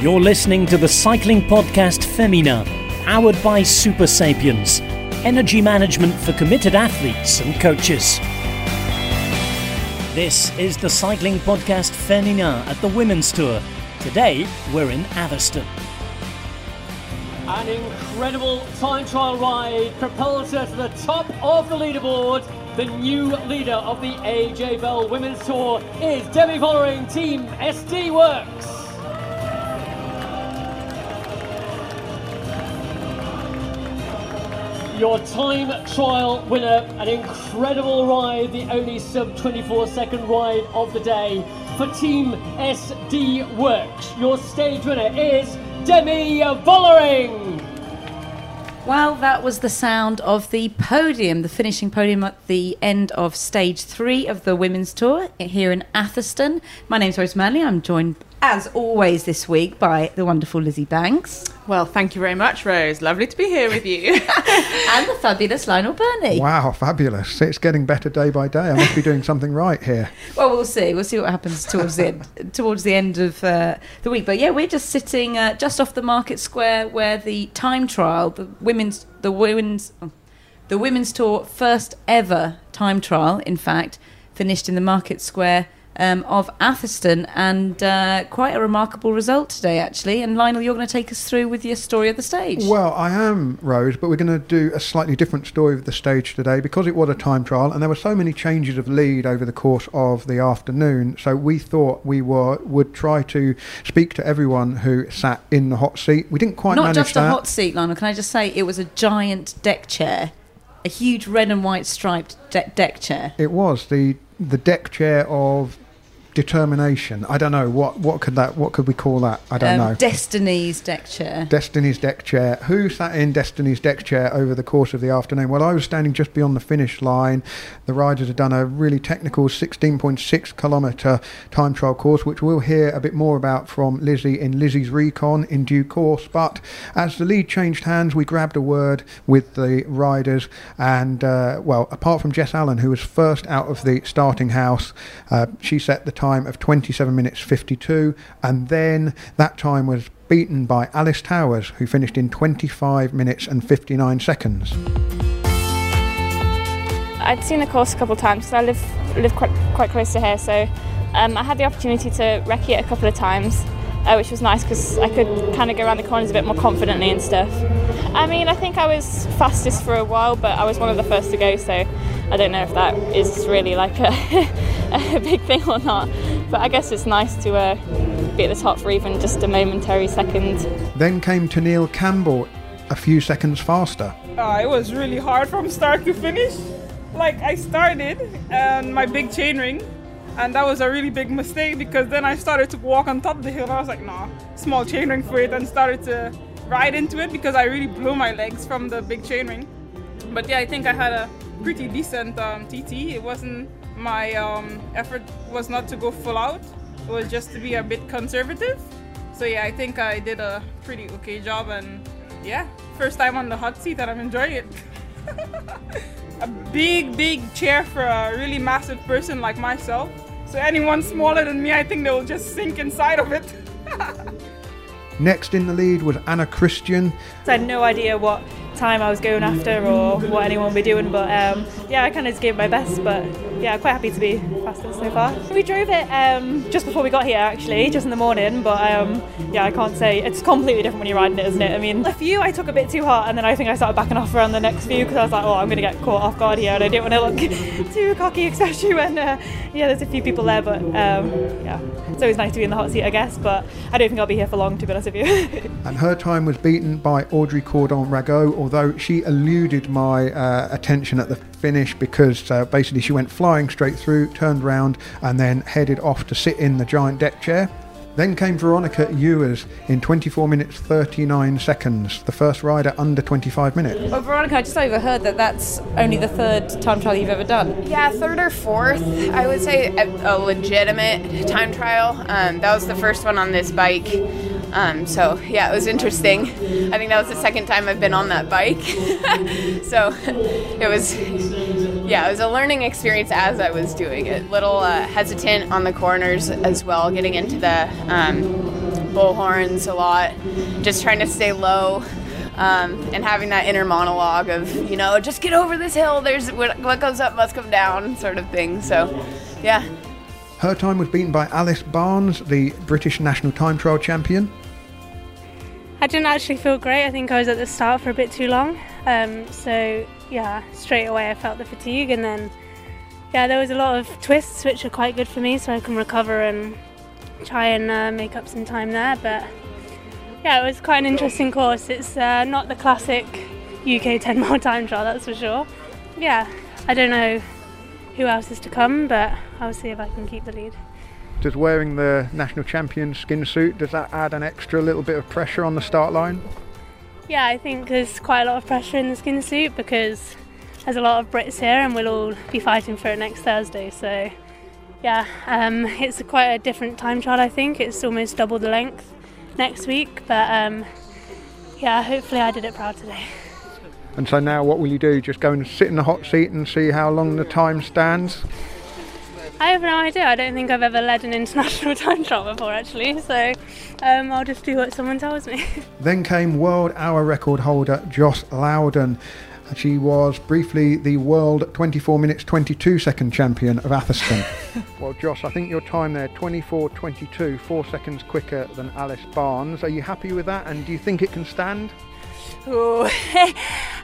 You're listening to the cycling podcast Féminin, powered by Supersapiens, energy management for committed athletes and coaches. This is the cycling podcast Féminin at the Women's Tour. Today, we're in Atherstone. An incredible time trial ride propels her to the top of the leaderboard. The new leader of the AJ Bell Women's Tour is Demi Vollering, Team SD Worx. Your time trial winner, an incredible ride, the only sub 24 second ride of the day for Team SD Worx. Your stage winner is Demi Vollering. Well, that was the sound of the podium, the finishing podium at the end of stage three of the women's tour here in Atherstone. My name's Rose Manley. I'm joined, as always, this week by the wonderful Lizzy Banks Well, thank you very much, Rose. Lovely to be here with you. and the fabulous Lionel Birnie. Wow, fabulous. It's getting better day by day. I must be doing something right here. Well, we'll see. We'll see what happens towards the end, towards the end of uh, the week. But yeah, we're just sitting uh, just off the market square where the time trial, the women's, the women's, the women's tour first ever time trial, in fact, finished in the market square. Um, of Atherstone, and uh, quite a remarkable result today, actually. And Lionel, you're going to take us through with your story of the stage. Well, I am, Rose, but we're going to do a slightly different story of the stage today because it was a time trial and there were so many changes of lead over the course of the afternoon. So we thought we were would try to speak to everyone who sat in the hot seat. We didn't quite Not just that. a hot seat, Lionel. Can I just say it was a giant deck chair, a huge red and white striped de- deck chair. It was the the deck chair of determination. I don't know what what could that what could we call that? I don't Um, know. Destiny's deck chair. Destiny's deck chair. Who sat in Destiny's deck chair over the course of the afternoon? Well, I was standing just beyond the finish line. The riders had done a really technical 16.6 kilometre time trial course, which we'll hear a bit more about from Lizzy in Lizzy's recon in due course. But as the lead changed hands, we grabbed a word with the riders, and uh, well, apart from Jess Allen, who was first out of the starting house, uh, she set the time of 27 minutes 52, and then that time was beaten by Alice Towers, who finished in 25 minutes and 59 seconds. I'd seen the course a couple of times because I live live quite quite close to here, so um, I had the opportunity to recce it a couple of times, uh, which was nice because I could kind of go around the corners a bit more confidently and stuff. I mean, I think I was fastest for a while, but I was one of the first to go, so I don't know if that is really like a, a big thing or not. But I guess it's nice to uh, be at the top for even just a momentary second. Then came Teniel Campbell, a few seconds faster. uh, it was really hard from start to finish. Like, I started and my big chain ring, and that was a really big mistake because then I started to walk on top of the hill, and I was like, nah, small chain ring for it, and started to ride into it because I really blew my legs from the big chain ring. But yeah, I think I had a pretty decent um, TT. It wasn't my um, effort was not to go full out. It was just to be a bit conservative. So yeah, I think I did a pretty okay job, and yeah, first time on the hot seat, and I'm enjoying it. a big, big chair for a really massive person like myself. So anyone smaller than me, I think they will just sink inside of it. Next in the lead was Anna Christian. I had no idea what time I was going after or what anyone would be doing, but um, yeah, I kind of just gave my best. But yeah, quite happy to be fastest so far. We drove it um, just before we got here, actually, just in the morning. But um, yeah, I can't say it's completely different when you're riding it, isn't it? I mean, a few I took a bit too hot, and then I think I started backing off around the next few because I was like, oh, I'm going to get caught off guard here, and I didn't want to look too cocky, especially when uh, yeah, there's a few people there. But um, yeah, it's always nice to be in the hot seat, I guess. But I don't think I'll be here for long, to be honest with you. and her time was beaten by Audrey Cordon-Ragot, although she eluded my uh, attention at the finish because uh, basically she went flying straight through, turned round, and then headed off to sit in the giant deck chair. Then came Veronica Ewers in 24 minutes 39 seconds, the first rider under 25 minutes. Well, Veronica, I just overheard that that's only the third time trial you've ever done. Yeah, third or fourth, I would say a, a legitimate time trial. Um, that was the first one on this bike. Um, so yeah, it was interesting. I think that was the second time I've been on that bike. so it was, yeah, it was a learning experience as I was doing it. Little uh, hesitant on the corners as well, getting into the um, bullhorns a lot, just trying to stay low. Um, and having that inner monologue of, you know, just get over this hill. There's what, what goes up must come down, sort of thing. So, yeah. Her time was beaten by Alice Barnes, the British national time trial champion. I didn't actually feel great. I think I was at the start for a bit too long. Um, so yeah, straight away I felt the fatigue, and then yeah, there was a lot of twists which are quite good for me, so I can recover and try and uh, make up some time there. But yeah, it was quite an interesting course. It's uh, not the classic UK 10 mile time trial, that's for sure. Yeah, I don't know who else is to come, but I'll see if I can keep the lead. Does wearing the national champion skin suit does that add an extra little bit of pressure on the start line? Yeah, I think there's quite a lot of pressure in the skin suit because there's a lot of Brits here and we'll all be fighting for it next Thursday. So, yeah, um, it's quite a different time trial, I think. It's almost double the length next week, but um, yeah, hopefully I did it proud today. And so now what will you do? Just go and sit in the hot seat and see how long the time stands? I have no idea. I don't think I've ever led an international time trial before, actually. So um, I'll just do what someone tells me. Then came world hour record holder Joss Lowden. She was briefly the world 24 minutes 22 second champion of Atherstone. well, Joss, I think your time there 24.22, four seconds quicker than Alice Barnes. Are you happy with that? And do you think it can stand?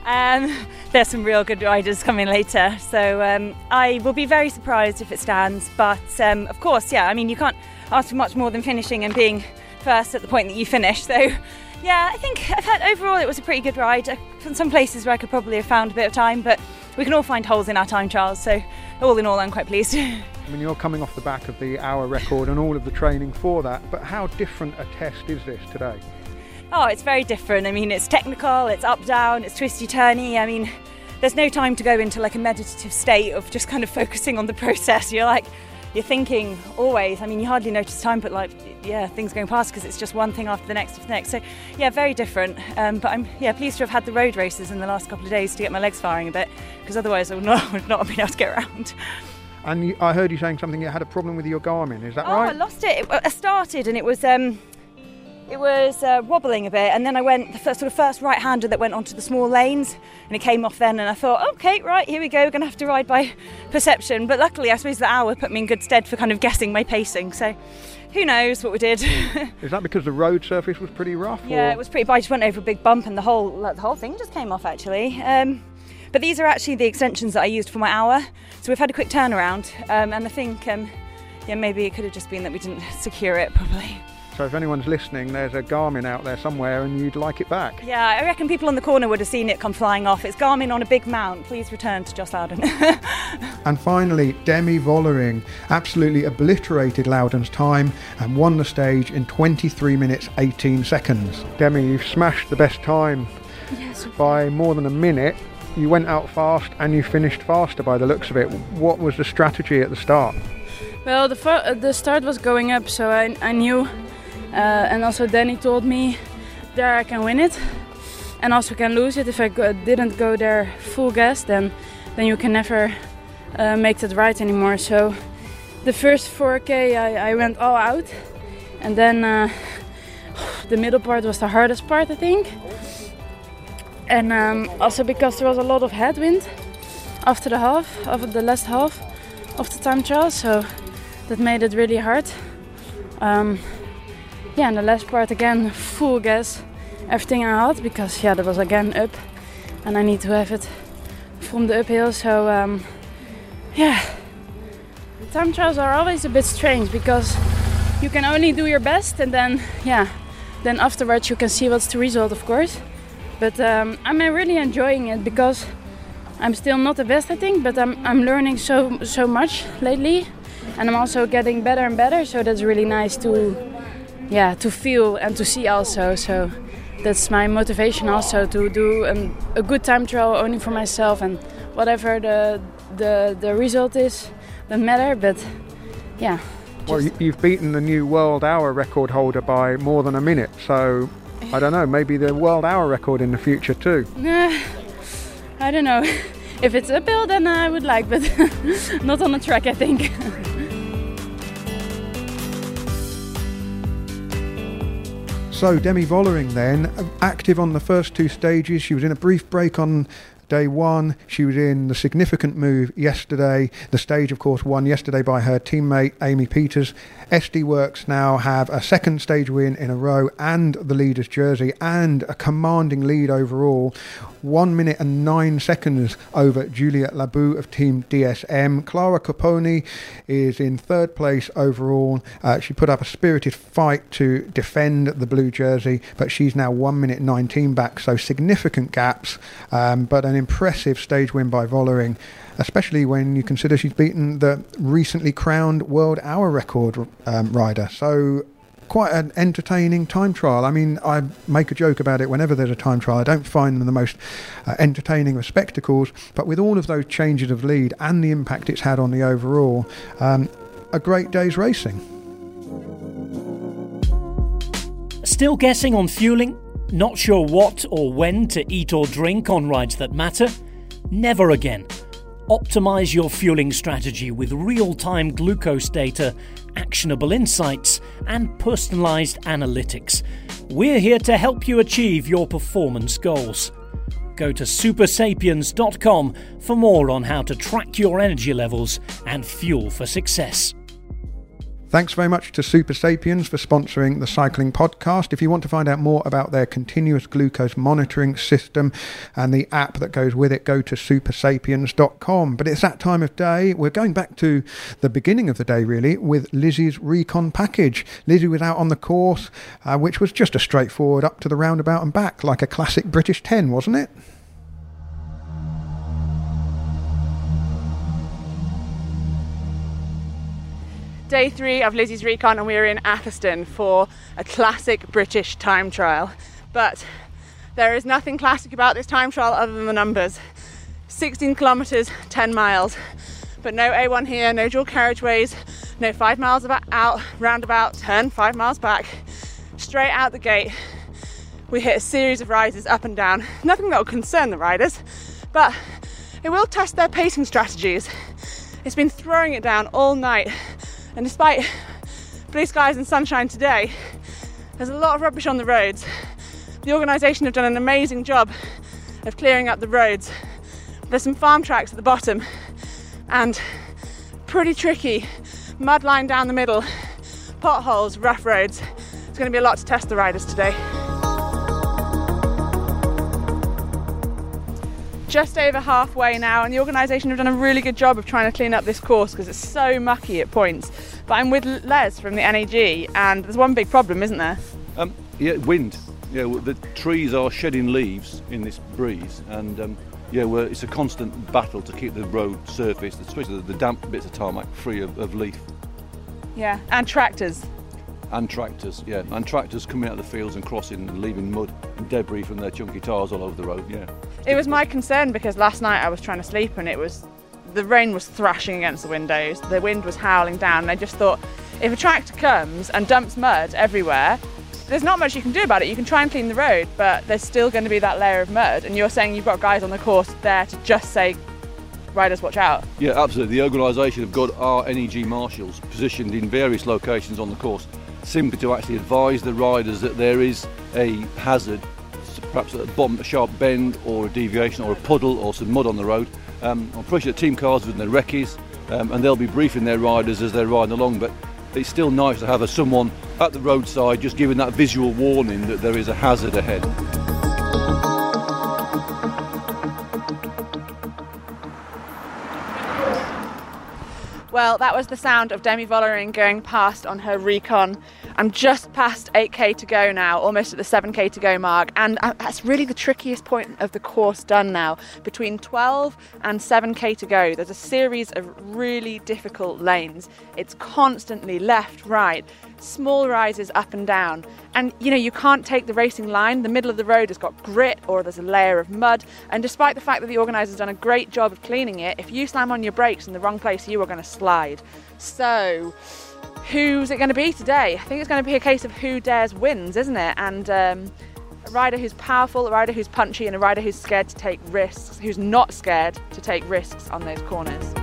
Um, there's some real good riders coming later, so um, I will be very surprised if it stands. But um, of course, yeah, I mean, you can't ask for much more than finishing and being first at the point that you finish. So, yeah, I think I've had overall it was a pretty good ride. In some places where I could probably have found a bit of time, but we can all find holes in our time trials. So, all in all, I'm quite pleased. I mean, you're coming off the back of the hour record and all of the training for that, but how different a test is this today? Oh, it's very different. I mean, it's technical, it's up down, it's twisty turny. I mean, there's no time to go into like a meditative state of just kind of focusing on the process. You're like, you're thinking always. I mean, you hardly notice time, but like, yeah, things going past because it's just one thing after the next after the next. So, yeah, very different. Um, but I'm yeah pleased to have had the road races in the last couple of days to get my legs firing a bit because otherwise I would not, would not have been able to get around. And you, I heard you saying something. You had a problem with your Garmin. Is that oh, right? I lost it. it. I started and it was. Um, it was uh, wobbling a bit, and then I went the first, sort of first right-hander that went onto the small lanes, and it came off then. And I thought, okay, right, here we go. We're going to have to ride by perception. But luckily, I suppose the hour put me in good stead for kind of guessing my pacing. So, who knows what we did? Is that because the road surface was pretty rough? yeah, or? it was pretty. I just went over a big bump, and the whole like, the whole thing just came off actually. Um, but these are actually the extensions that I used for my hour. So we've had a quick turnaround, um, and I think, um, yeah, maybe it could have just been that we didn't secure it properly. So if anyone's listening, there's a Garmin out there somewhere, and you'd like it back. Yeah, I reckon people on the corner would have seen it come flying off. It's Garmin on a big mount. Please return to Joss Lowden. And finally, Demi Vollering absolutely obliterated Lowden's time and won the stage in 23 minutes 18 seconds. Demi, you've smashed the best time by more than a minute. You went out fast and you finished faster by the looks of it. What was the strategy at the start? Well, the fir- uh, the start was going up, so I, I knew, and also Danny told me there I can win it, and also can lose it if I go- didn't go there full gas. Then then you can never uh, make that right anymore. So the first 4k I, I went all out, and then uh, the middle part was the hardest part, I think. And um, also because there was a lot of headwind after the half, of the last half of the time trial, so that made it really hard. Um, yeah, and the last part again, full gas, everything I had because yeah, that was again up, and I need to have it from the uphill. So um, yeah, time trials are always a bit strange because you can only do your best, and then yeah, then afterwards you can see what's the result, of course. But um, I'm really enjoying it because I'm still not the best, I think, but I'm, I'm learning so so much lately, and I'm also getting better and better. So that's really nice to, yeah, to feel and to see also. So that's my motivation also to do um, a good time trial only for myself, and whatever the the the result is, doesn't matter. But yeah, Well, you- you've beaten the new world hour record holder by more than a minute, so I don't know, maybe the world hour record in the future too. Nah, I don't know. If it's a uphill, then I would like, but not on the track, I think. So Demi Vollering then, active on the first two stages. She was in a brief break on day one. She was in the significant move yesterday. The stage, of course, won yesterday by her teammate Amy Pieters. SD Worx now have a second stage win in a row and the leader's jersey and a commanding lead overall. One minute and nine seconds over Juliette Labous of Team DSM. Clara Copponi is in third place overall. Uh, she put up a spirited fight to defend the blue jersey, but she's now one minute 19 back, so significant gaps, um, but an impressive stage win by Vollering especially when you consider she's beaten the recently crowned world hour record um, rider. So quite an entertaining time trial. I mean, I make a joke about it whenever there's a time trial. I don't find them the most uh, entertaining of spectacles, but with all of those changes of lead and the impact it's had on the overall, um, a great day's racing. Still guessing on fueling? Not sure what or when to eat or drink on rides that matter? Never again. Optimize your fueling strategy with real time glucose data, actionable insights, and personalized analytics. We're here to help you achieve your performance goals. Go to supersapiens.com for more on how to track your energy levels and fuel for success. Thanks very much to Supersapiens for sponsoring the Cycling Podcast. If you want to find out more about their continuous glucose monitoring system and the app that goes with it, go to supersapiens.com. But it's that time of day. We're going back to the beginning of the day, really, with Lizzy's Recon package. Lizzy was out on the course, uh, which was just a straightforward up to the roundabout and back, like a classic British 10, wasn't it? Day three of Lizzy's Recon, and we are in Atherstone for a classic British time trial. But there is nothing classic about this time trial other than the numbers 16 kilometres, 10 miles. But no A1 here, no dual carriageways, no five miles about out, roundabout, turn five miles back, straight out the gate. We hit a series of rises up and down. Nothing that will concern the riders, but it will test their pacing strategies. It's been throwing it down all night and despite blue skies and sunshine today, there's a lot of rubbish on the roads. The organisation have done an amazing job of clearing up the roads. There's some farm tracks at the bottom and pretty tricky mud line down the middle, potholes, rough roads. It's going to be a lot to test the riders today. Just over halfway now, and the organisation have done a really good job of trying to clean up this course because it's so mucky at points. But I'm with Les from the NEG, and there's one big problem, isn't there? Um, yeah, wind. Yeah, the trees are shedding leaves in this breeze, and um, yeah, it's a constant battle to keep the road surface, especially the damp bits of tarmac, free of, of leaf. Yeah, and tractors. And tractors, yeah, and tractors coming out of the fields and crossing and leaving mud and debris from their chunky tires all over the road. Yeah. It was my concern because last night I was trying to sleep and it was the rain was thrashing against the windows, the wind was howling down, and I just thought if a tractor comes and dumps mud everywhere, there's not much you can do about it. You can try and clean the road, but there's still going to be that layer of mud. And you're saying you've got guys on the course there to just say, riders, watch out. Yeah, absolutely. The organisation have got our NEG marshals positioned in various locations on the course simply to actually advise the riders that there is a hazard, perhaps a bottom, a sharp bend or a deviation or a puddle or some mud on the road. Um, I'm pretty sure team cars with their recce's um, and they'll be briefing their riders as they're riding along. But it's still nice to have a, someone at the roadside just giving that visual warning that there is a hazard ahead. Well, that was the sound of Demi Vollering going past on her recon. I'm just past 8k to go now, almost at the 7k to go mark, and uh, that's really the trickiest point of the course done now. Between 12 and 7k to go, there's a series of really difficult lanes. It's constantly left, right, small rises up and down. And you know, you can't take the racing line. The middle of the road has got grit or there's a layer of mud. And despite the fact that the organizer's done a great job of cleaning it, if you slam on your brakes in the wrong place, you are going to slide. So, who's it going to be today? I think it's going to be a case of who dares wins, isn't it? And um, a rider who's powerful, a rider who's punchy, and a rider who's scared to take risks, who's not scared to take risks on those corners.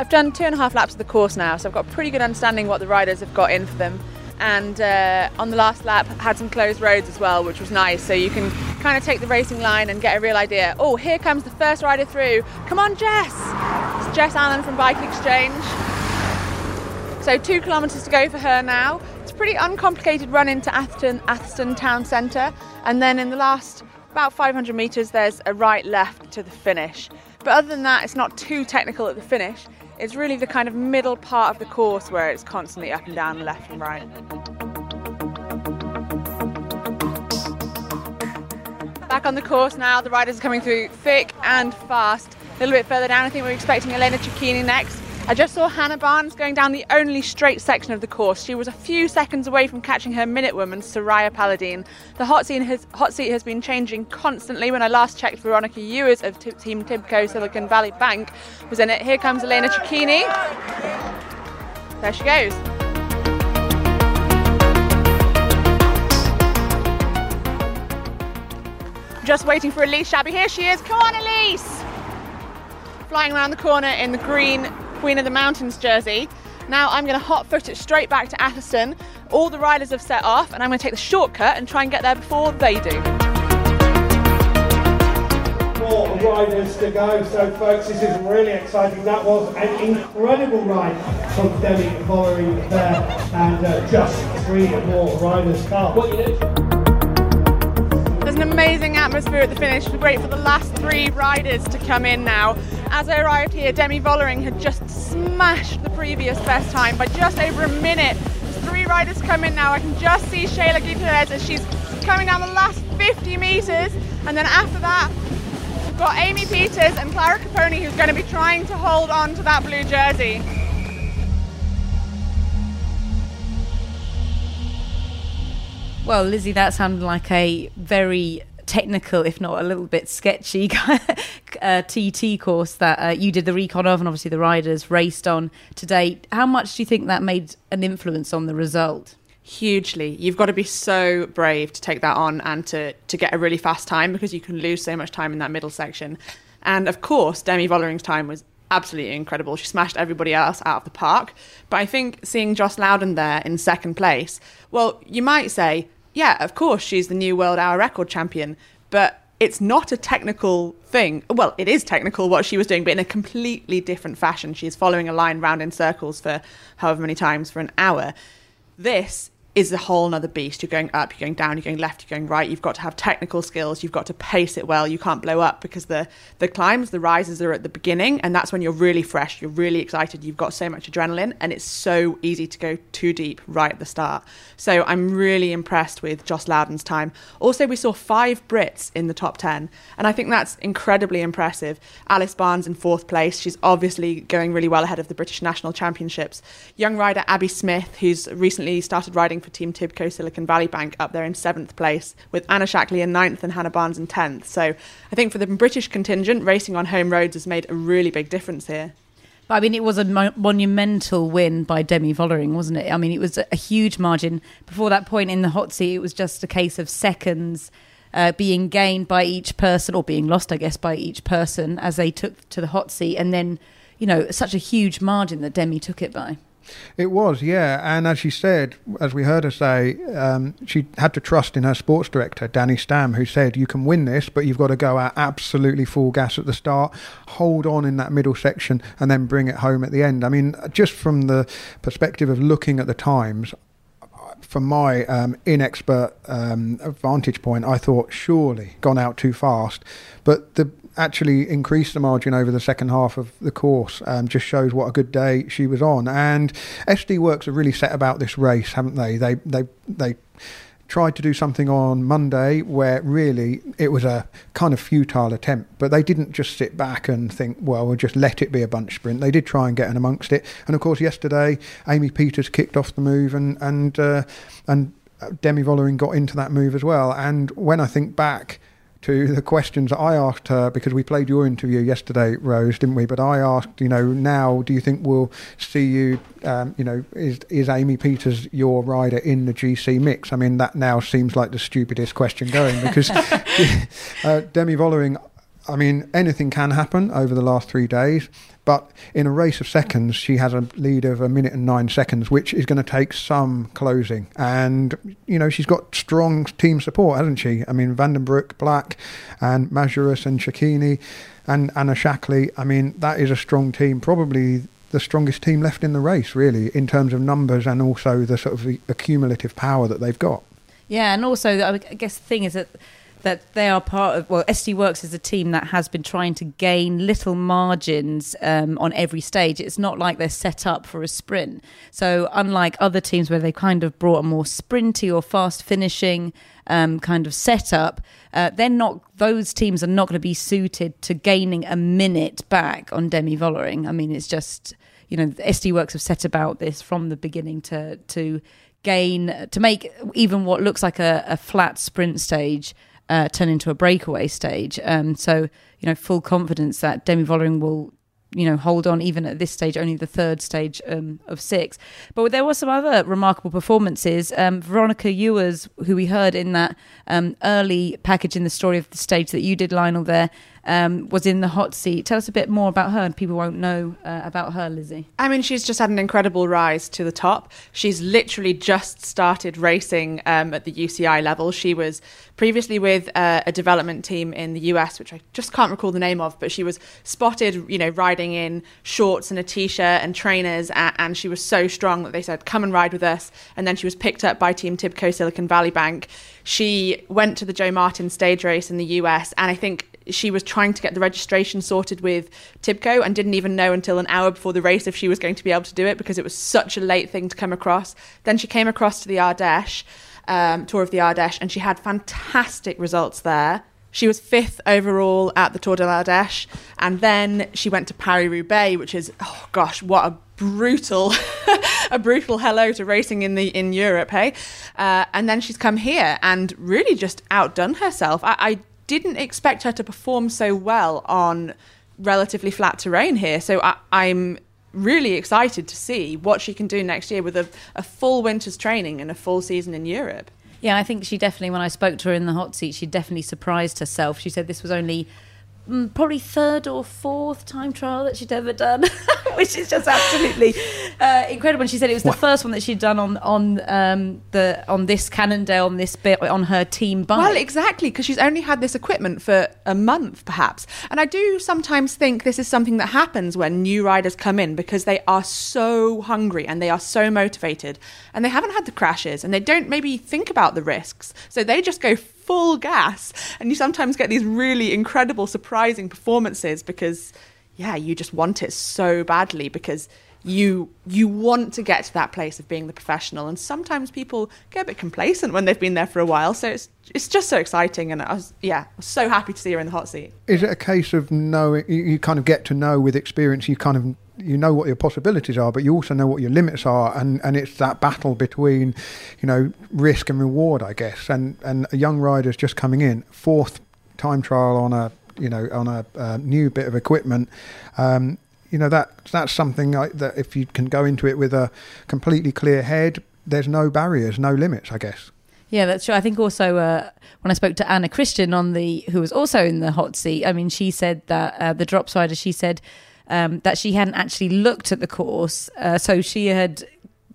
I've done two and a half laps of the course now, so I've got a pretty good understanding what the riders have got in for them. And uh, on the last lap, had some closed roads as well, which was nice. So you can kind of take the racing line and get a real idea. Oh, here comes the first rider through. Come on, Jess! It's Jess Allen from Bike Exchange. So two kilometres to go for her now. It's a pretty uncomplicated run into Atherstone, Atherstone town centre, and then in the last about 500 metres, there's a right left to the finish. But other than that, it's not too technical at the finish. It's really the kind of middle part of the course where it's constantly up and down, left and right. Back on the course now, the riders are coming through thick and fast. A little bit further down, I think we're expecting Elena Cecchini next. I just saw Hannah Barnes going down the only straight section of the course. She was a few seconds away from catching her minute woman, Soraya Paladin. The hot seat, has, hot seat has been changing constantly. When I last checked, Veronica Ewers of t- Team Tibco Silicon Valley Bank was in it. Here comes Elena Cecchini. There she goes. Just waiting for Elise Chabbey. Here she is. Come on, Elise! Flying around the corner in the green Queen of the Mountains jersey. Now I'm going to hot foot it straight back to Atherstone. All the riders have set off, and I'm going to take the shortcut and try and get there before they do. More riders to go, so folks, this is really exciting. That was an incredible ride from Demi Vollering there, and uh, just three more riders come. There's an amazing atmosphere at the finish. Great for the last three riders to come in now. As I arrived here, Demi Vollering had just smashed the previous best time by just over a minute. Three riders come in now. I can just see Shayla Gutierrez as she's coming down the last 50 metres. And then after that, we've got Amy Pieters and Clara Copponi who's going to be trying to hold on to that blue jersey. Well, Lizzy, that sounded like a very technical, if not a little bit sketchy, uh, TT course that uh, you did the recon of, and obviously the riders raced on today. How much do you think that made an influence on the result? Hugely. You've got to be so brave to take that on and to, to get a really fast time because you can lose so much time in that middle section. And of course, Demi Vollering's time was absolutely incredible. She smashed everybody else out of the park. But I think seeing Joss Lowden there in second place, well, you might say, yeah, of course, she's the new world hour record champion, but it's not a technical thing. Well, it is technical what she was doing, but in a completely different fashion. She's following a line round in circles for however many times for an hour. This is a whole nother beast. You're going up, you're going down, you're going left, you're going right. You've got to have technical skills. You've got to pace it well. You can't blow up because the the climbs, the rises are at the beginning, and that's when you're really fresh. You're really excited. You've got so much adrenaline, and it's so easy to go too deep right at the start. So I'm really impressed with Joss Lowden's time. Also, we saw five Brits in the top ten, and I think that's incredibly impressive. Alice Barnes in fourth place. She's obviously going really well ahead of the British National Championships. Young rider Abby Smith, who's recently started riding for Team Tibco Silicon Valley Bank up there in seventh place, with Anna Shackley in ninth and Hannah Barnes in tenth. So I think for the British contingent, racing on home roads has made a really big difference here. But I mean, it was a mo- monumental win by Demi Vollering, wasn't it? I mean, it was a, a huge margin. Before that point in the hot seat, it was just a case of seconds uh, being gained by each person, or being lost, I guess, by each person as they took to the hot seat. And then, you know, such a huge margin that Demi took it by. It was, yeah. And as she said, as we heard her say, um, she had to trust in her sports director, Danny Stam, who said, You can win this, but you've got to go out absolutely full gas at the start, hold on in that middle section, and then bring it home at the end. I mean, just from the perspective of looking at the times, from my um, inexpert um, vantage point, I thought surely gone out too fast. But the actually increased the margin over the second half of the course. Um, just shows what a good day she was on. And SD Worx are really set about this race, haven't they? They they they tried to do something on Monday where really it was a kind of futile attempt, but they didn't just sit back and think, well, we'll just let it be a bunch sprint. They did try and get in amongst it. And of course, yesterday, Amy Pieters kicked off the move and, and, uh, and Demi Vollering got into that move as well. And when I think back, to the questions I asked her because we played your interview yesterday, Rose, didn't we? But I asked, you know, now do you think we'll see you, um, you know, is is Amy Pieters your rider in the GC mix? I mean, that now seems like the stupidest question going because uh, Demi Vollering I mean, anything can happen over the last three days. But in a race of seconds, she has a lead of a minute and nine seconds, which is going to take some closing. And, you know, she's got strong team support, hasn't she? I mean, Vandenbroek, Blaak, and Majerus and Cecchini and Anna Shackley. I mean, that is a strong team. Probably the strongest team left in the race, really, in terms of numbers and also the sort of accumulative power that they've got. Yeah, and also I guess the thing is that that they are part of well SD Worx is a team that has been trying to gain little margins um, on every stage. It's not like they're set up for a sprint. So unlike other teams where they kind of brought a more sprinty or fast finishing um, kind of setup uh, they're not those teams are not going to be suited to gaining a minute back on Demi Vollering. I mean it's just you know SD Worx have set about this from the beginning to to gain to make even what looks like a, a flat sprint stage uh, turn into a breakaway stage. Um, so, you know, full confidence that Demi Vollering will, you know, hold on even at this stage, only the third stage um, of six. But there were some other remarkable performances. Um, Veronica Ewers, who we heard in that um, early package in the story of the stage that you did, Lionel, there, um, was in the hot seat. Tell us a bit more about her, and people won't know uh, about her, Lizzy. I mean, she's just had an incredible rise to the top. She's literally just started racing um, at the UCI level. She was previously with uh, a development team in the US, which I just can't recall the name of, but she was spotted, you know, riding in shorts and a t-shirt and trainers, and, and she was so strong that they said, "Come and ride with us." And then she was picked up by Team Tibco Silicon Valley Bank. She went to the Joe Martin stage race in the US, and I think she was trying to get the registration sorted with Tibco and didn't even know until an hour before the race if she was going to be able to do it because it was such a late thing to come across. Then she came across to the Ardèche, um, Tour of the Ardèche, and she had fantastic results there. She was fifth overall at the Tour de l'Ardèche, and then she went to Paris Roubaix, which is oh gosh, what a brutal, a brutal hello to racing in the in Europe, hey. Uh, and then she's come here and really just outdone herself. I, I didn't expect her to perform so well on relatively flat terrain here. So I, I'm really excited to see what she can do next year with a, a full winter's training and a full season in Europe. Yeah, I think she definitely, when I spoke to her in the hot seat, she definitely surprised herself. She said this was only probably third or fourth time trial that she'd ever done, which is just absolutely uh, incredible. And she said it was the first one that she'd done on on um, the on this Cannondale on this bit on her team bike. Well, exactly, because she's only had this equipment for a month, perhaps. And I do sometimes think this is something that happens when new riders come in because they are so hungry and they are so motivated, and they haven't had the crashes, and they don't maybe think about the risks, so they just go full gas. And you sometimes get these really incredible, surprising performances because, yeah, you just want it so badly because you you want to get to that place of being the professional and sometimes people get a bit complacent when they've been there for a while so it's it's just so exciting and I was yeah so happy to see her in the hot seat Is it a case of knowing you kind of get to know with experience? You kind of you know what your possibilities are, but you also know what your limits are, and, and it's that battle between, you know, risk and reward, I guess. And and a young rider's just coming in, fourth time trial on a you know on a uh, new bit of equipment. Um, you know that that's something I, that if you can go into it with a completely clear head, there's no barriers, no limits, I guess. Yeah, that's true. I think also uh, when I spoke to Anna Christian on the, who was also in the hot seat, I mean, she said that uh, the drop rider, she said um, that she hadn't actually looked at the course, uh, so she had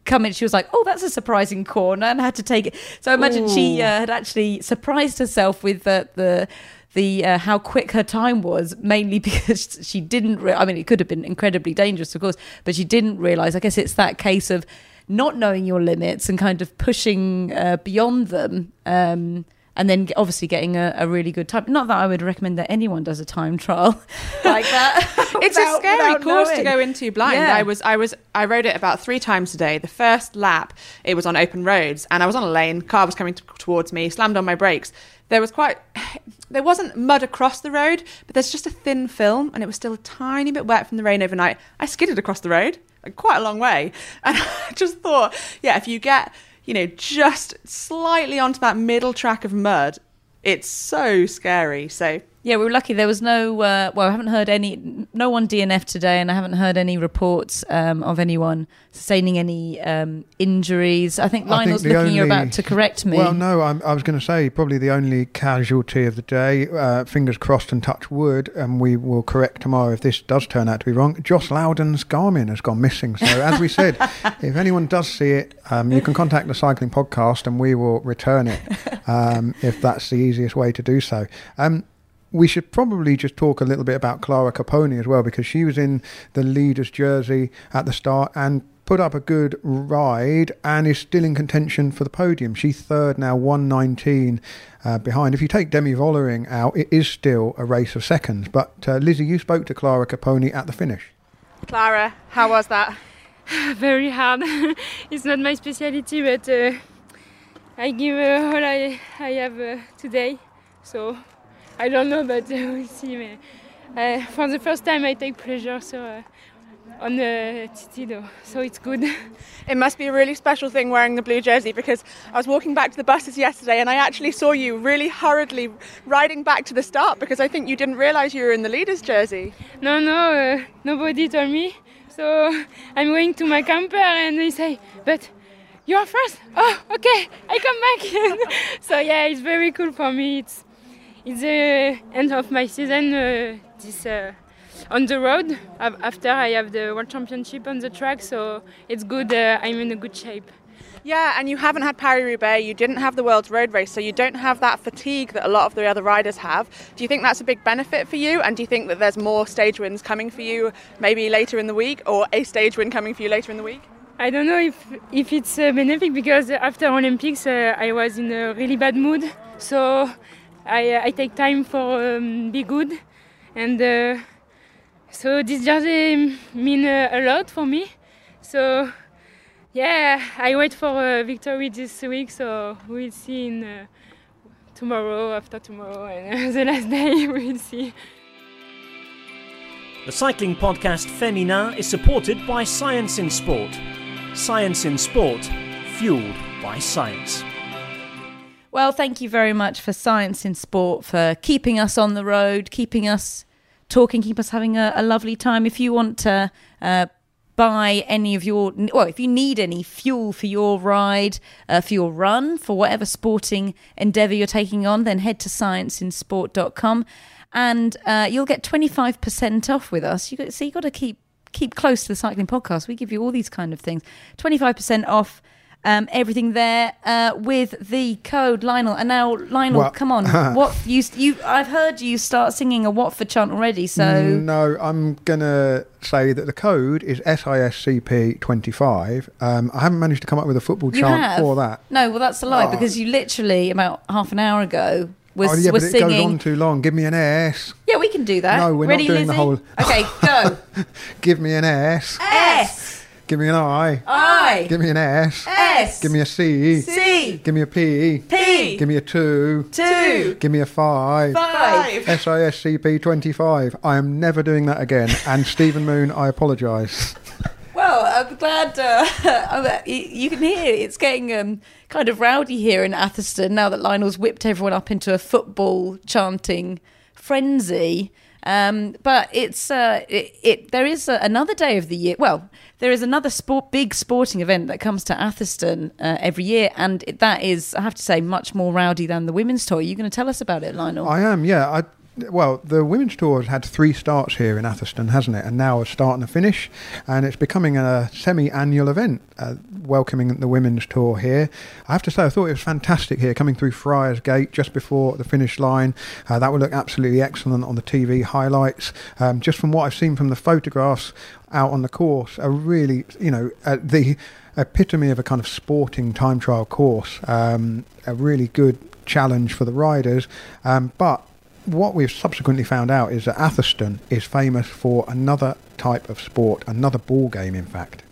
come in. She was like, "Oh, that's a surprising corner," and had to take it. So I imagine she uh, had actually surprised herself with the the. The uh, how quick her time was, mainly because she didn't. Re- I mean, it could have been incredibly dangerous, of course, but she didn't realize. I guess it's that case of not knowing your limits and kind of pushing uh, beyond them. Um, and then obviously getting a, a really good time. Not that I would recommend that anyone does a time trial like that. it's without- a scary course knowing. to go into blind. Yeah. I was, I was, I rode it about three times today. The first lap, it was on open roads, and I was on a lane. Car was coming t- towards me. Slammed on my brakes. There was quite, there wasn't mud across the road, but there's just a thin film, and it was still a tiny bit wet from the rain overnight. I skidded across the road, like quite a long way, and I just thought, yeah, if you get, you know, just slightly onto that middle track of mud, it's so scary. So Yeah, we were lucky. There was no. Uh, well, I haven't heard any. No one DNF today, and I haven't heard any reports um, of anyone sustaining any um, injuries. I think I think Lionel's looking. You're only- about to correct me. Well, no, I'm, I was going to say probably the only casualty of the day. Uh, fingers crossed and touch wood, and we will correct tomorrow if this does turn out to be wrong. Joss Lowden's Garmin has gone missing. So, as we said, if anyone does see it, um, you can contact the Cycling Podcast, and we will return it um, if that's the easiest way to do so. Um, we should probably just talk a little bit about Clara Copponi as well because she was in the leader's jersey at the start and put up a good ride and is still in contention for the podium. She's third now, 119 uh, behind. If you take Demi Vollering out, it is still a race of seconds. But uh, Lizzy, you spoke to Clara Copponi at the finish. Clara, how was that? Very hard. it's not my specialty, but uh, I give uh, all I, I have uh, today. So I don't know, but uh, we'll see. Uh, for the first time, I take pleasure so uh, on the though, so it's good. It must be a really special thing wearing the blue jersey because I was walking back to the buses yesterday and I actually saw you really hurriedly riding back to the start because I think you didn't realise you were in the leader's jersey. No, no, uh, nobody told me. So I'm going to my camper and they say, but you're first. Oh, okay, I come back. so yeah, it's very cool for me. It's it's the end of my season. Uh, this uh, on the road after I have the world championship on the track, so it's good. Uh, I'm in a good shape. Yeah, and you haven't had Paris Roubaix, you didn't have the World's Road Race, so you don't have that fatigue that a lot of the other riders have. Do you think that's a big benefit for you? And do you think that there's more stage wins coming for you maybe later in the week or a stage win coming for you later in the week? I don't know if if it's uh, benefic because after Olympics uh, I was in a really bad mood, so I, uh, I take time for um, be good, and uh, so this jersey mean uh, a lot for me. So yeah, I wait for a victory this week, so we'll see in uh, tomorrow, after tomorrow, and the last day we'll see. The cycling podcast Féminin is supported by Science in Sport. Science in Sport, fueled by science. Well, thank you very much for Science in Sport for keeping us on the road, keeping us talking, keep us having a, a lovely time. If you want to uh, buy any of your, well, if you need any fuel for your ride, uh, for your run, for whatever sporting endeavour you're taking on, then head to scienceinsport.com and uh, you'll get 25% off with us. You got, so you've got to keep keep close to the cycling podcast. We give you all these kind of things. 25% off um, everything there uh, with the code Lionel. And now, Lionel, Well- come on. what you you? I've heard you start singing a Watford chant already. So No, I'm going to say that the code is SISCP25. Um, I haven't managed to come up with a football you chant have for that. No, well, that's a lie Oh. because you literally about half an hour ago was oh, yeah, was but it goes on too long. Give me an S. Yeah, we can do that. No, we're Ready, not doing the whole. Okay, go. Give me an S. S Give me an I. I Give me an S. S Give me a C. C Give me a P. P Give me a two. two Give me a five. five. SISCP25. I am never doing that again. And Stephen Moon, I apologise. Well, I'm glad uh, you you can hear it's getting um, kind of rowdy here in Atherstone now that Lionel's whipped everyone up into a football chanting frenzy. Um, but it's uh, it, it. There is uh, another day of the year. Well, there is another sport, big sporting event that comes to Atherstone uh, every year, and that is, I have to say, much more rowdy than the women's tour. Are you going to tell us about it, Lionel? I am, yeah. I well, the women's tour has had three starts here in Atherstone, hasn't it? And now a start and a finish, and it's becoming a semi-annual event, uh, welcoming the women's tour here. I have to say, I thought it was fantastic here, coming through Friars Gate just before the finish line. Uh, that would look absolutely excellent on the TV highlights. Um, just from what I've seen from the photographs out on the course, a really, you know, uh, the epitome of a kind of sporting time trial course. Um, a really good challenge for the riders, um, but what we've subsequently found out is that Atherstone is famous for another type of sport, another ball game, in fact.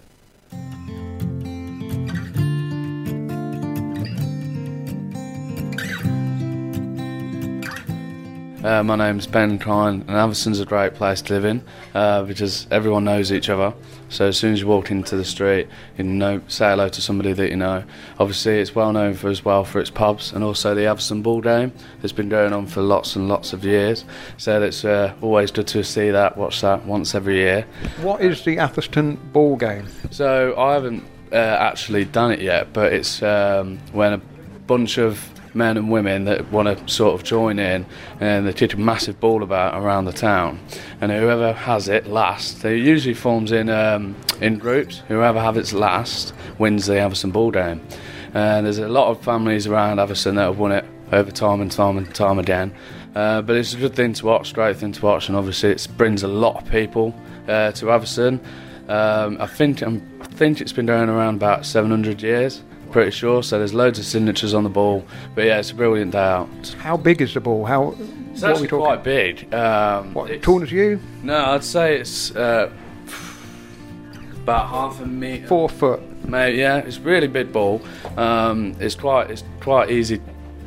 Uh, my name's Ben Klein, and Atherstone's a great place to live in uh, because everyone knows each other. So as soon as you walk into the street, you know, say hello to somebody that you know. Obviously, it's well known for as well for its pubs and also the Atherstone Ball Game that's been going on for lots and lots of years. So it's uh, always good to see that, watch that once every year. What is the Atherstone ball game? So I haven't uh, actually done it yet, but it's um, when a bunch of men and women that want to sort of join in and they take a massive ball about around the town. And whoever has it last they usually forms in um, in groups. Whoever have it last wins the Atherstone ball game. And there's a lot of families around Atherstone that have won it over time and time and time again. Uh, but it's a good thing to watch great thing to watch and obviously it brings a lot of people uh, to Atherstone um, I think I'm, I think it's been going around about 700 years pretty sure. So there's loads of signatures on the ball. But yeah, it's a brilliant day out. How big is the ball? How? It's what are we actually quite big. Um, What, tall as you? No, I'd say it's uh, about half a metre. Four foot. Mate, yeah, it's a really big ball. Um, it's quite it's quite easy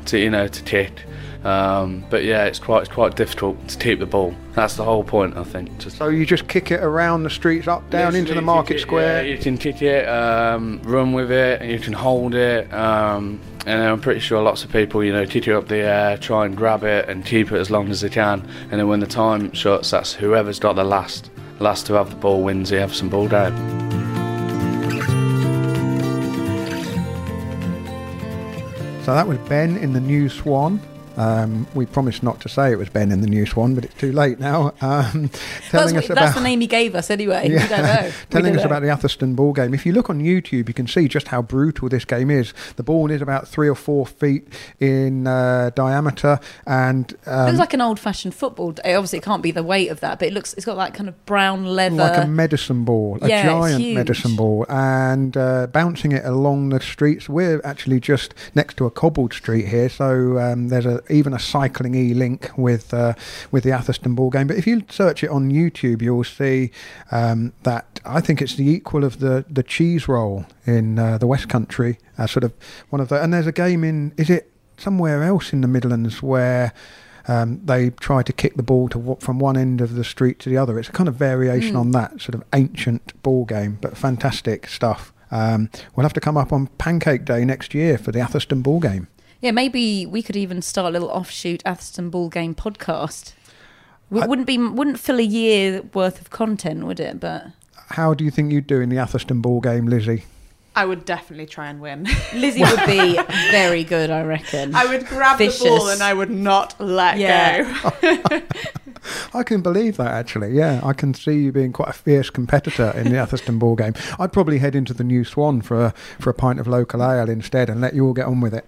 to you know to kick. Um, but yeah, it's quite it's quite difficult to keep the ball. That's the whole point, I think. Just So you just kick it around the streets, up, down into the market it, square. Yeah, you can kick it, um, run with it, and you can hold it. Um, and I'm pretty sure lots of people, you know, kick it up the air, try and grab it, and keep it as long as they can. And then when the time shuts, that's whoever's got the last last to have the ball wins You have some ball down. So that was Ben in the New Swan. Um, we promised not to say it was Ben in the New Swan, but it's too late now. Um, That's, telling what- us that's the name he gave us anyway. We don't know. Telling don't us know. about the Atherstone ball game. If you look on YouTube, you can see just how brutal this game is. The ball is about three or four feet in uh, diameter, and It um, looks like an old-fashioned football. It obviously, it can't be the weight of that, but it looks. It's got that kind of brown leather. like a medicine ball, a Yeah, giant medicine ball, and uh, bouncing it along the streets. We're actually just next to a cobbled street here, so um, there's a, even a cycling e link with uh, with the Atherstone ball game. But if you search it on YouTube, you'll see um, that I think it's the equal of the the cheese roll in uh, the West Country, uh, sort of one of the. And there's a game in is it somewhere else in the Midlands where. Um, they try to kick the ball to from one end of the street to the other. It's a kind of variation Mm. on that sort of ancient ball game, but fantastic stuff. Um, we'll have to come up on Pancake Day next year for the Atherstone ball game. Yeah, maybe we could even start a little offshoot Atherstone Ball Game podcast. W- I- wouldn't be wouldn't fill a year worth of content, would it? But How do you think you'd do in the Atherstone ball game, Lizzy? I would definitely try and win. Lizzy would be very good, I reckon. I would grab Vicious. the ball and I would not let Yeah. go. I can believe that actually. Yeah, I can see you being quite a fierce competitor in the Atherstone ball game. I'd probably head into the New Swan for a, for a pint of local ale instead and let you all get on with it.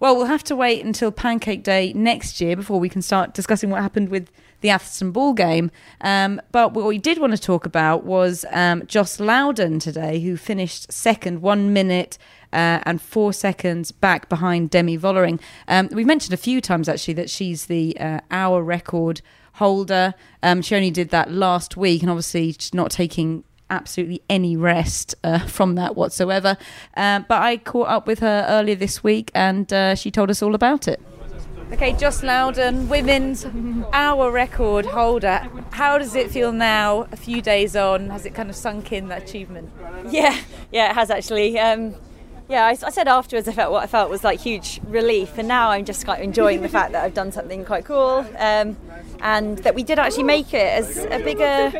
Well, we'll have to wait until Pancake Day next year before we can start discussing what happened with the Atherstone ball game. Um, but what we did want to talk about was um, Joss Lowden today, who finished second, one minute uh, and four seconds back behind Demi Vollering. Um, we've mentioned a few times actually that she's the uh, hour record holder. Um, she only did that last week, and obviously she's not taking absolutely any rest uh, from that whatsoever. Uh, but I caught up with her earlier this week and uh, she told us all about it. Okay, Joss Lowden, women's hour record holder. How does it feel now, a few days on? Has it kind of sunk in that achievement? Yeah, yeah, it has actually. Um, yeah, I, I said afterwards I felt what I felt was like huge relief, and now I'm just quite enjoying the fact that I've done something quite cool, um, and that we did actually make it as a bigger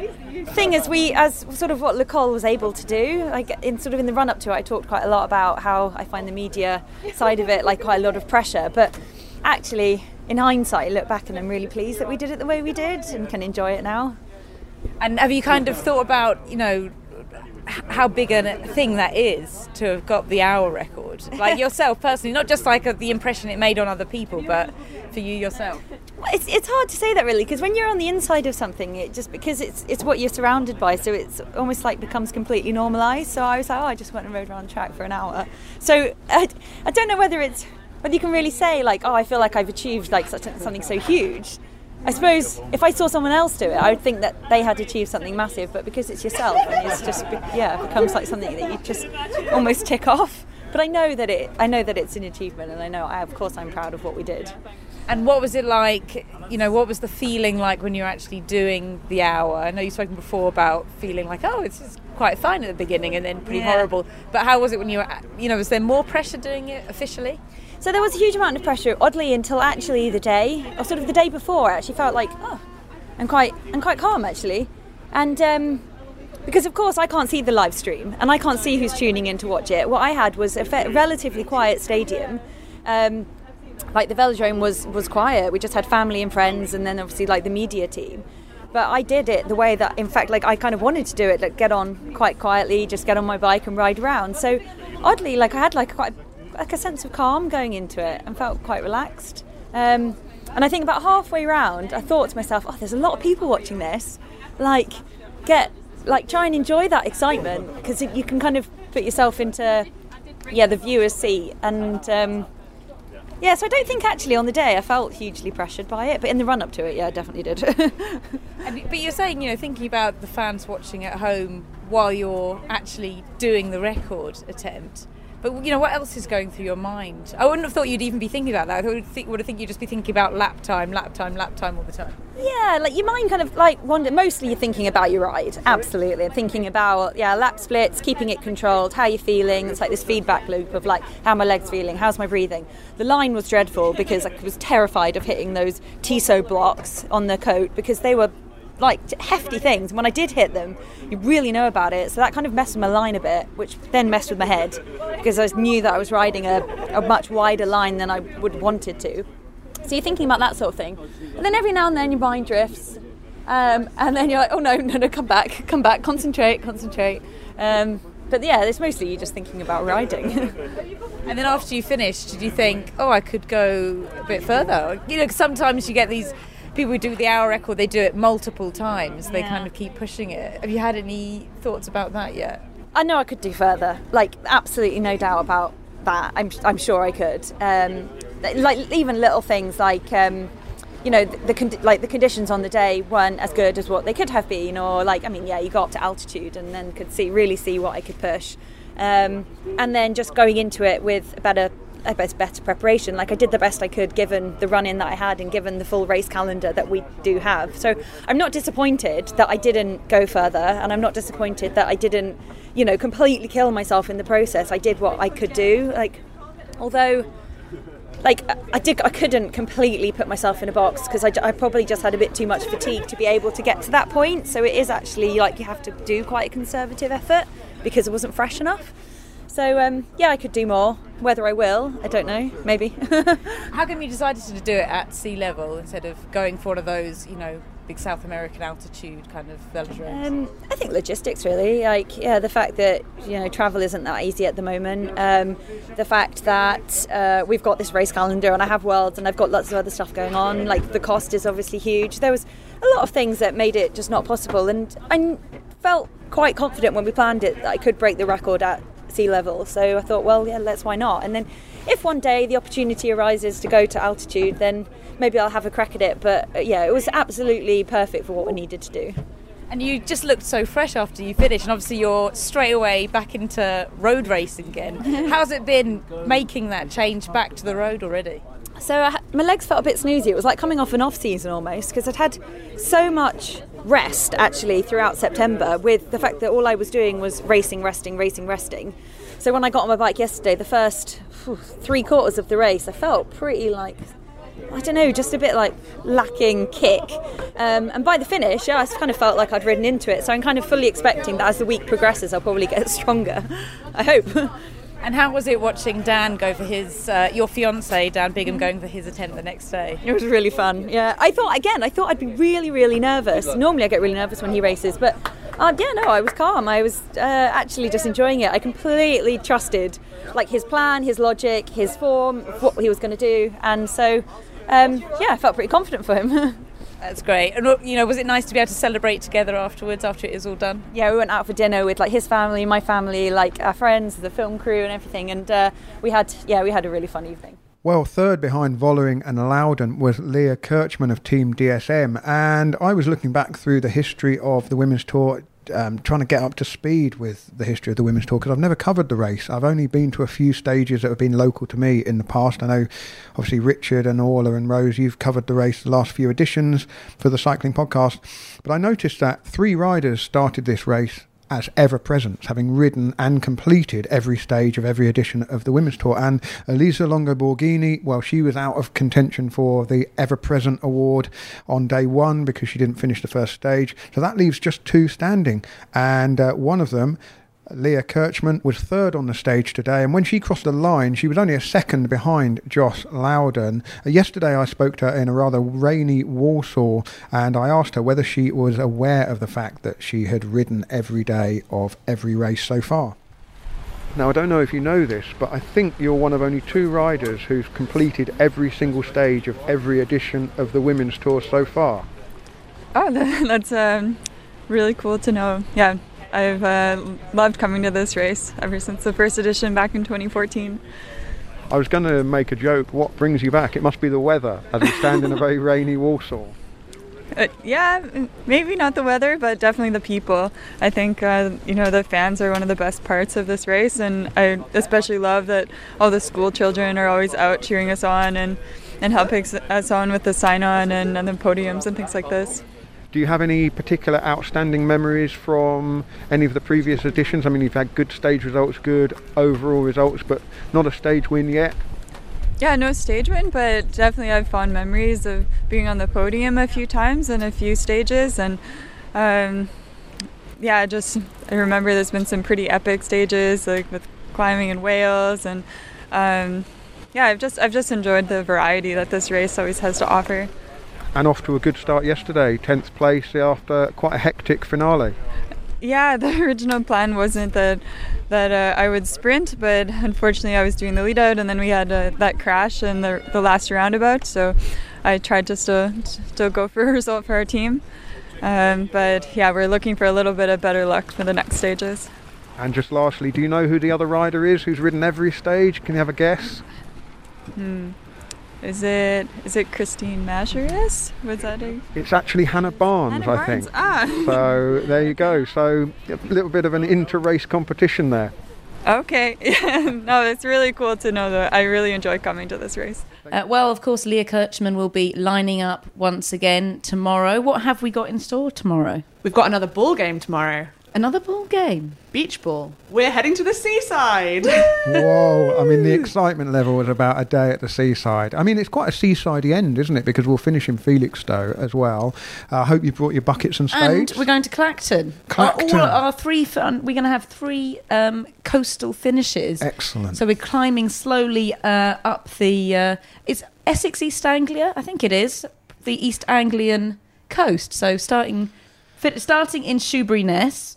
thing as we as sort of what Nicole was able to do. Like in sort of in the run up to it, I talked quite a lot about how I find the media side of it like quite a lot of pressure, but actually in hindsight, I look back and I'm really pleased that we did it the way we did and can enjoy it now. And have you kind of thought about, you know, how big a thing that is to have got the hour record? Like yourself personally, not just like uh, the impression it made on other people, but for you yourself. Well, It's, it's hard to say that really because when you're on the inside of something, it just because it's it's what you're surrounded by, so it's almost like becomes completely normalised. So I was like, oh, I just went and rode around the track for an hour. So I, I don't know whether it's whether you can really say like, oh, I feel like I've achieved like such a, something so huge. I suppose if I saw someone else do it, I would think that they had achieved something massive. But because it's yourself, and it's just yeah, it becomes like something that you just almost tick off. But I know that it, I know that it's an achievement, and I know, I, of course, I'm proud of what we did. And what was it like? You know, what was the feeling like when you were actually doing the hour? I know you've spoken before about feeling like, oh, it's just quite fine at the beginning and then pretty Yeah. horrible. But how was it when you were, you know, was there more pressure doing it officially? So there was a huge amount of pressure, oddly, until actually the day, or sort of the day before. I actually felt like, oh, I'm quite, I'm quite calm actually, and um, because of course I can't see the live stream and I can't see who's tuning in to watch it. What I had was a fe- relatively quiet stadium. Um, like the velodrome was was quiet. We just had family and friends, and then obviously like the media team. But I did it the way that, in fact, like I kind of wanted to do it. Like get on quite quietly, just get on my bike and ride around. So oddly, like I had like quite like a sense of calm going into it and felt quite relaxed. Um, and I think about halfway round, I thought to myself, "Oh, there's a lot of people watching this. Like, get like try and enjoy that excitement because you can kind of put yourself into yeah the viewer's seat and." Um, yeah, so I don't think actually on the day I felt hugely pressured by it, but in the run up to it, yeah, I definitely did. And, but you're saying, you know, thinking about the fans watching at home while you're actually doing the record attempt. But you know, what else is going through your mind? I wouldn't have thought you'd even be thinking about that. I would think, would have think you'd just be thinking about lap time, lap time, lap time all the time. Yeah, like your mind kind of like wander. Mostly you're thinking about your ride, absolutely. Thinking about yeah, lap splits, keeping it controlled, how you're feeling. It's like this feedback loop of like how my legs feeling, how's my breathing. The line was dreadful because I was terrified of hitting those Tissot blocks on the coat because they were like hefty things. And when I did hit them, you really know about it. So that kind of messed with my line a bit, which then messed with my head because I knew that I was riding a, a much wider line than I would wanted to. So you're thinking about that sort of thing. And then every now and then your mind drifts. Um, and then you're like, oh no, no, no, come back, come back, concentrate, concentrate. Um, but yeah, it's mostly you just thinking about riding. And then after you finished, did you think, oh, I could go a bit further? You know, sometimes you get these people who do the hour record, they do it multiple times. They Yeah. kind of keep pushing it. Have you had any thoughts about that yet? I know I could do further. Like absolutely no doubt about that. I'm I'm sure I could. Um, like even little things like. Um, you know the, the con- like the conditions on the day weren't as good as what they could have been, or like I mean, yeah, you got up to altitude and then could see really see what I could push, um, and then just going into it with a better bit better preparation. Like I did the best I could given the run in that I had and given the full race calendar that we do have. So I'm not disappointed that I didn't go further, and I'm not disappointed that I didn't, you know, completely kill myself in the process. I did what I could do. Like, although. Like I- I did, I couldn't completely put myself in a box because I probably just had a bit too much fatigue to be able to get to that point. So it is actually like you have to do quite a conservative effort because it wasn't fresh enough. So um, yeah, I could do more. Whether I will, I don't know. Maybe. How come you decided to do it at sea level instead of going for one of those, you know, big South American altitude kind of velodromes? Um, I think logistics, really. Like, yeah, the fact that you know travel isn't that easy at the moment. Um, the fact that uh, we've got this race calendar and I have worlds and I've got lots of other stuff going on. Like, the cost is obviously huge. There was a lot of things that made it just not possible, and I felt quite confident when we planned it that I could break the record at sea level. So I thought, well, yeah, let's why not? And then if one day the opportunity arises to go to altitude, then maybe I'll have a crack at it. But uh, yeah, it was absolutely perfect for what we needed to do. And you just looked so fresh after you finished, and obviously you're straight away back into road racing again. How's it been making that change back to the road already? So I, my legs felt a bit snoozy. It was like coming off an off season almost because I'd had so much rest actually throughout September with the fact that all I was doing was racing, resting, racing, resting. So when I got on my bike yesterday, the first phew, three quarters of the race, I felt pretty like I don't know, just a bit like lacking kick. Um, and by the finish, yeah, I kind of felt like I'd ridden into it. So I'm kind of fully expecting that as the week progresses, I'll probably get stronger. I hope. And how was it watching Dan go for his, uh, your fiance, Dan Bigham, going for his attempt the next day? It was really fun. Yeah, I thought again. I thought I'd be really, really nervous. Normally, I get really nervous when he races, but uh, yeah, no, I was calm. I was uh, actually just enjoying it. I completely trusted like his plan, his logic, his form, what he was going to do, and so um, yeah, I felt pretty confident for him. That's great. And you know, was it nice to be able to celebrate together afterwards after it is all done? yeah, we went out for dinner with like his family, my family, like our friends, the film crew, and everything, and uh, we had yeah, we had a really fun evening. Well, third behind Vollering and Lowden was Leah Kirchmann of Team DSM. And I was looking back through the history of the women's tour um, trying to get up to speed with the history of the women's tour because I've never covered the race. I've only been to a few stages that have been local to me in the past. I know, obviously, Richard and Orla and Rose, you've covered the race the last few editions for the cycling podcast. But I noticed that three riders started this race as ever present, having ridden and completed every stage of every edition of the Women's Tour. And Elisa Longo Borghini, well, she was out of contention for the ever present award on day one because she didn't finish the first stage. So that leaves just two standing. And uh, one of them, Leah Kirchmann was third on the stage today, and when she crossed the line, she was only a second behind Joss Lowden. Uh, yesterday, I spoke to her in a rather rainy Walsall, and I asked her whether she was aware of the fact that she had ridden every day of every race so far. Now, I don't know if you know this, but I think you're one of only two riders who's completed every single stage of every edition of the Women's Tour so far. Oh, that's um, really cool to know. Yeah, I've uh, loved coming to this race ever since the first edition back in 2014. I was going to make a joke. What brings you back? It must be the weather, as we stand in a very rainy Walsall. Uh, yeah, maybe not the weather, but definitely the people. I think uh, you know the fans are one of the best parts of this race, and I especially love that all the school children are always out cheering us on and and helping us on with the sign on and, and the podiums and things like this. Do you have any particular outstanding memories from any of the previous editions? I mean, you've had good stage results, good overall results, but not a stage win yet. Yeah, no stage win, but definitely I have fond memories of being on the podium a few times in a few stages, and um, yeah, just I remember there's been some pretty epic stages like with climbing in Wales, and um, yeah, I've just I've just enjoyed the variety that this race always has to offer and off to a good start yesterday, 10th place after quite a hectic finale. Yeah, the original plan wasn't that that uh, I would sprint, but unfortunately I was doing the lead out, and then we had uh, that crash in the, the last roundabout. So I tried just to to go for a result for our team. Um, but yeah, we're looking for a little bit of better luck for the next stages. And just lastly, do you know who the other rider is who's ridden every stage? Can you have a guess? Hmm. Is it is it Christine Majerus? Was that a? It's actually Hannah Barnes, Hannah I Barnes. think. Ah. so there you go. So a little bit of an inter-race competition there. Okay. no, it's really cool to know that. I really enjoy coming to this race. Uh, well, of course, Leah Kirchmann will be lining up once again tomorrow. What have we got in store tomorrow? We've got another ball game tomorrow. Another ball game? Beach ball. We're heading to the seaside. Whoa! I mean, the excitement level was about a day at the seaside. I mean, it's quite a seasidey end, isn't it? Because we'll finish in Felixstowe as well. Uh, I hope you brought your buckets and spades. And we're going to Clacton. Clacton. All our three. Fun, we're going to have three um, coastal finishes. Excellent. So we're climbing slowly uh, up the. Uh, it's Essex East Anglia, I think it is, the East Anglian coast. So starting starting in Shoebury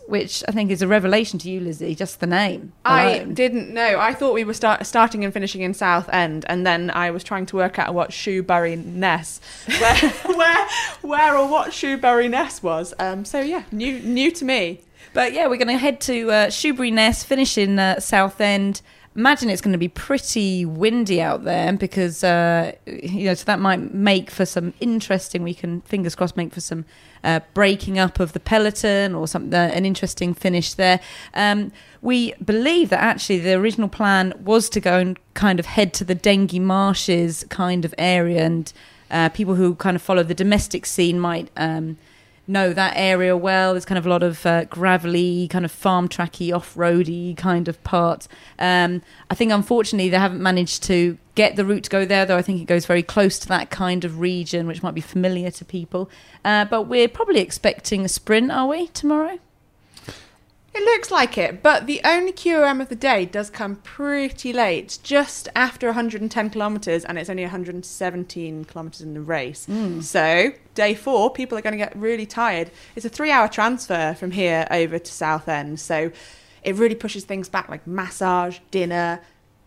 which I think is a revelation to you, Lizzy, just the name. I didn't know. I thought we were start, starting and finishing in Southend, and then I was trying to work out what Shoeburyness, where, where, where or what Shoeburyness was. Um, so yeah, new, new to me. But yeah, we're going to head to uh, Shoebury finish in uh, Southend imagine it's going to be pretty windy out there because uh, you know so that might make for some interesting we can fingers crossed make for some uh, breaking up of the peloton or something uh, an interesting finish there. Um, we believe that actually the original plan was to go and kind of head to the Dengie Marshes kind of area and uh, people who kind of follow the domestic scene might um, know that area well. There's kind of a lot of uh, gravelly, kind of farm tracky, off roady kind of parts. Um, I think unfortunately they haven't managed to get the route to go there, though I think it goes very close to that kind of region, which might be familiar to people. Uh, but we're probably expecting a sprint, are we, tomorrow? It looks like it, but the only QOM of the day does come pretty late, just after 110 kilometres, and it's only 117 kilometres in the race. Mm. So, day four, people are going to get really tired. It's a three hour transfer from here over to Southend, so it really pushes things back like massage, dinner,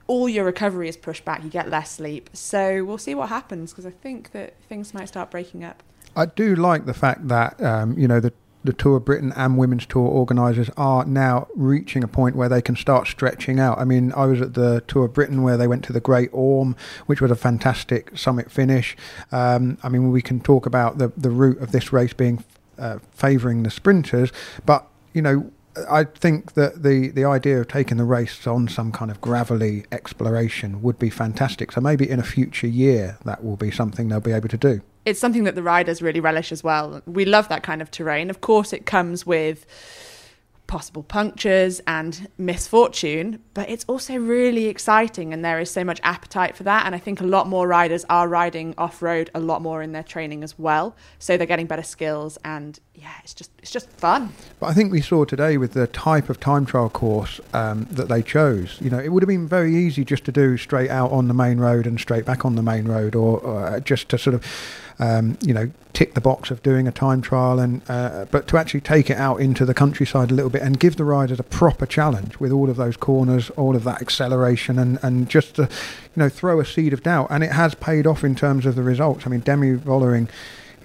all your recovery is pushed back, you get less sleep. So, we'll see what happens because I think that things might start breaking up. I do like the fact that um, you know the the Tour of Britain and Women's Tour organisers are now reaching a point where they can start stretching out. I mean, I was at the Tour of Britain where they went to the Great Orme, which was a fantastic summit finish. Um, I mean, we can talk about the, the route of this race being uh, favouring the sprinters, but you know, I think that the, the idea of taking the race on some kind of gravelly exploration would be fantastic. So maybe in a future year, that will be something they'll be able to do. It's something that the riders really relish as well. We love that kind of terrain. Of course, it comes with possible punctures and misfortune, but it's also really exciting and there is so much appetite for that. And I think a lot more riders are riding off road a lot more in their training as well. So they're getting better skills and yeah, it's just it's just fun. But I think we saw today with the type of time trial course um, that they chose, you know, it would have been very easy just to do straight out on the main road and straight back on the main road or, or just to sort of um, you know, tick the box of doing a time trial, and uh, but to actually take it out into the countryside a little bit and give the riders a proper challenge with all of those corners, all of that acceleration, and and just to, you know, throw a seed of doubt, and it has paid off in terms of the results. I mean, Demi Vollering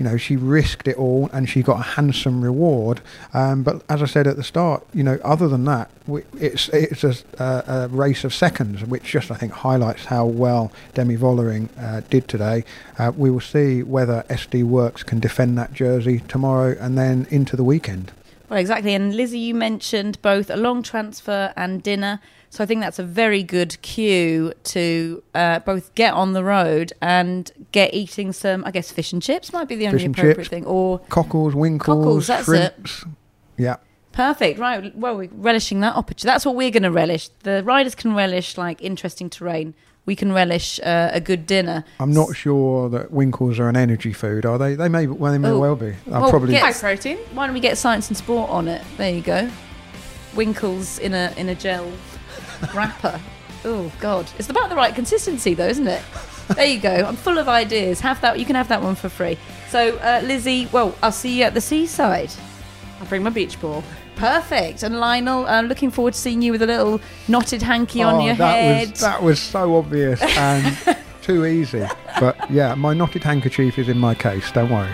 you know, she risked it all and she got a handsome reward. Um, but as I said at the start, you know, other than that, we, it's it's a, a, race of seconds, which just I think highlights how well Demi Vollering uh, did today. Uh, we will see whether SD Worx can defend that jersey tomorrow and then into the weekend. Well, exactly. And Lizzy, you mentioned both a long transfer and dinner. So I think that's a very good cue to uh, both get on the road and get eating some, I guess, fish and chips might be the only appropriate chips, thing. Or cockles, winkles, cockles, that's shrimps. It. Yeah. Perfect. Right. Well, we're relishing that opportunity. That's what we're going to relish. The riders can relish like interesting terrain. We can relish uh, a good dinner. I'm not sure that winkles are an energy food, are they? They may. Well, they may Ooh. well be. I'll well, probably high protein. Why don't we get Science in Sport on it? There you go. Winkles in a in a gel wrapper. Oh God, it's about the right consistency, though, isn't it? There you go. I'm full of ideas. Have that. You can have that one for free. So, uh, Lizzy, well, I'll see you at the seaside. I'll bring my beach ball. Perfect. And Lionel, I'm looking forward to seeing you with a little knotted hanky oh, on your that head. Was, that was so obvious and too easy. But yeah, my knotted handkerchief is in my case. Don't worry.